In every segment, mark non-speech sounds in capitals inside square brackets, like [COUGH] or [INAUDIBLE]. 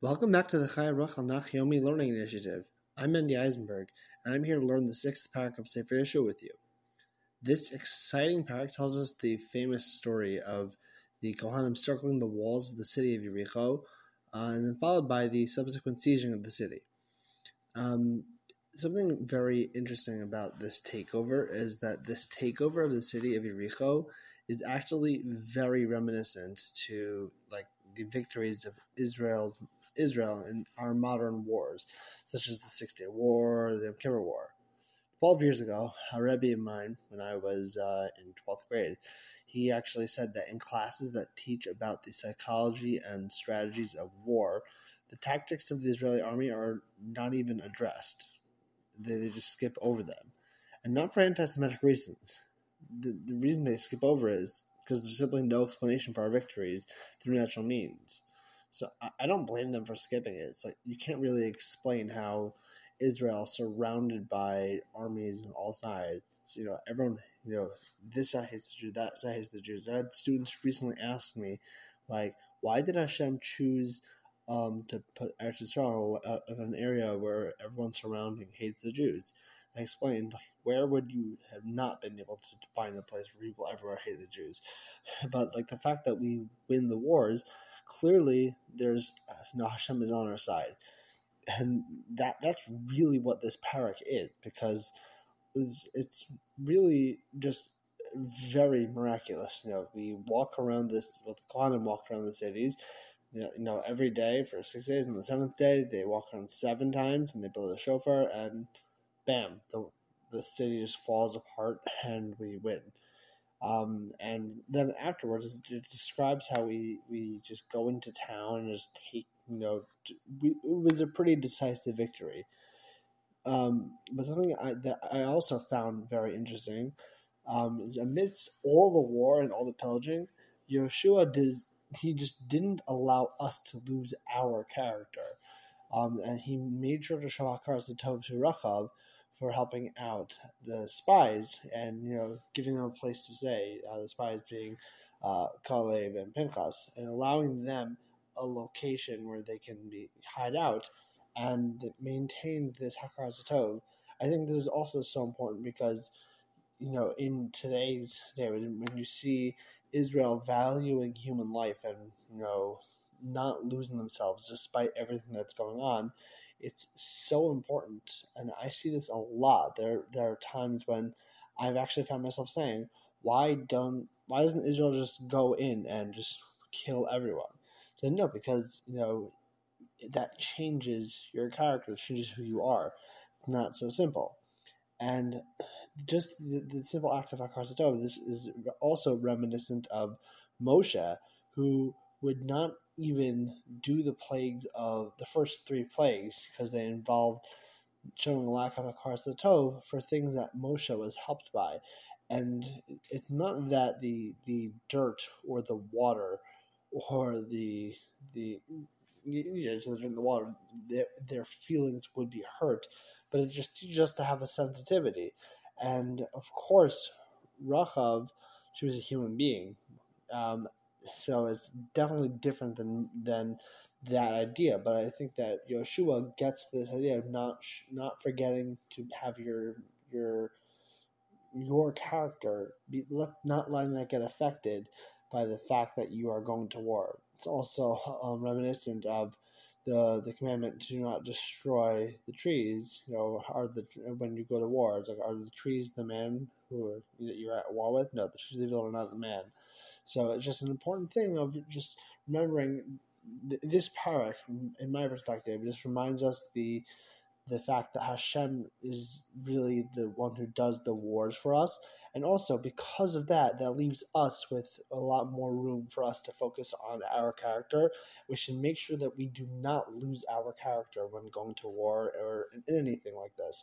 Welcome back to the Chaya Rochel Nach Yomi Learning Initiative. I'm Mendy Eisenberg, and I'm here to learn the sixth perek of Sefer Yehoshua with you. This exciting perek tells us the famous story of the Kohanim circling the walls of the city of Yericho, uh, and then followed by the subsequent sieging of the city. Um, something very interesting about this takeover is that this takeover of the city of Yericho is actually very reminiscent to like the victories of Israel's Israel in our modern wars, such as the Six Day War, the Yom Kippur War. Twelve years ago, a rebbe of mine, when I was uh, in twelfth grade, he actually said that in classes that teach about the psychology and strategies of war, the tactics of the Israeli army are not even addressed. They, they just skip over them, and not for anti-Semitic reasons. The, the reason they skip over is because there's simply no explanation for our victories through natural means. So I, I don't blame them for skipping it. It's like you can't really explain how Israel, surrounded by armies on all sides, you know, everyone, you know, this side hates the Jews, that side hates the Jews. I had students recently ask me, like, why did Hashem choose um, to put Eretz Yisrael uh, in an area where everyone surrounding hates the Jews? I explained, where would you have not been able to find a place where people everywhere hate the Jews? [LAUGHS] But like the fact that we win the wars clearly there's uh, you know, Hashem is on our side, and that that's really what this perek is because it's it's really just very miraculous. You know, we walk around this. Well, the Kohanim walked around the cities. You know, every day for six days. And the seventh day, they walk around seven times, and they build a shofar, and bam, the the city just falls apart, and we win. Um, and then afterwards, it describes how we, we just go into town and just take, you know, we, it was a pretty decisive victory. Um, but something I, that I also found very interesting um, is amidst all the war and all the pillaging, Yehoshua did he just didn't allow us to lose our character, um, and he made sure to show Hakaras Tov to Rachav for helping out the spies and you know giving them a place to stay. Uh, the spies being uh, Kalev and Pinchas, and allowing them a location where they can be hide out and maintain this Hakaras Tov. I think this is also so important because you know in today's day when you see Israel valuing human life and you know not losing themselves despite everything that's going on it's so important, and I see this a lot. There, there are times when I've actually found myself saying, "Why don't? Why doesn't Israel just go in and just kill everyone?" So no, because you know that changes your character, changes who you are. It's not so simple, and just the, the simple act of Hakaras Tov, this is also reminiscent of Moshe, who would not even do the plagues of the first three plagues because they involved showing a lack of a Tov for things that Moshe was helped by. And it's not that the the dirt or the water or the the know, just the water, their, their feelings would be hurt, but it's just just to have a sensitivity. And of course, Rachav, she was a human being. Um, so it's definitely different than than that idea. But I think that Yehoshua gets this idea of not not forgetting to have your your your character be not letting that get affected by the fact that you are going to war. It's also um, reminiscent of the the commandment to not destroy the trees. You know, are the when you go to war, it's like are the trees the man who are, that you're at war with? No, the trees of the are not the man. So it's just an important thing of just remembering this perek, in my perspective, just reminds us the the fact that Hashem is really the one who does the wars for us. And also, because of that, that leaves us with a lot more room for us to focus on our character. We should make sure that we do not lose our character when going to war or in anything like this.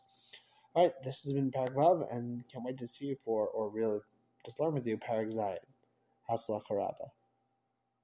All right, this has been Perek and can't wait to see you for, or really just learn with you, Perek Zayin. Hatzlacha Raba.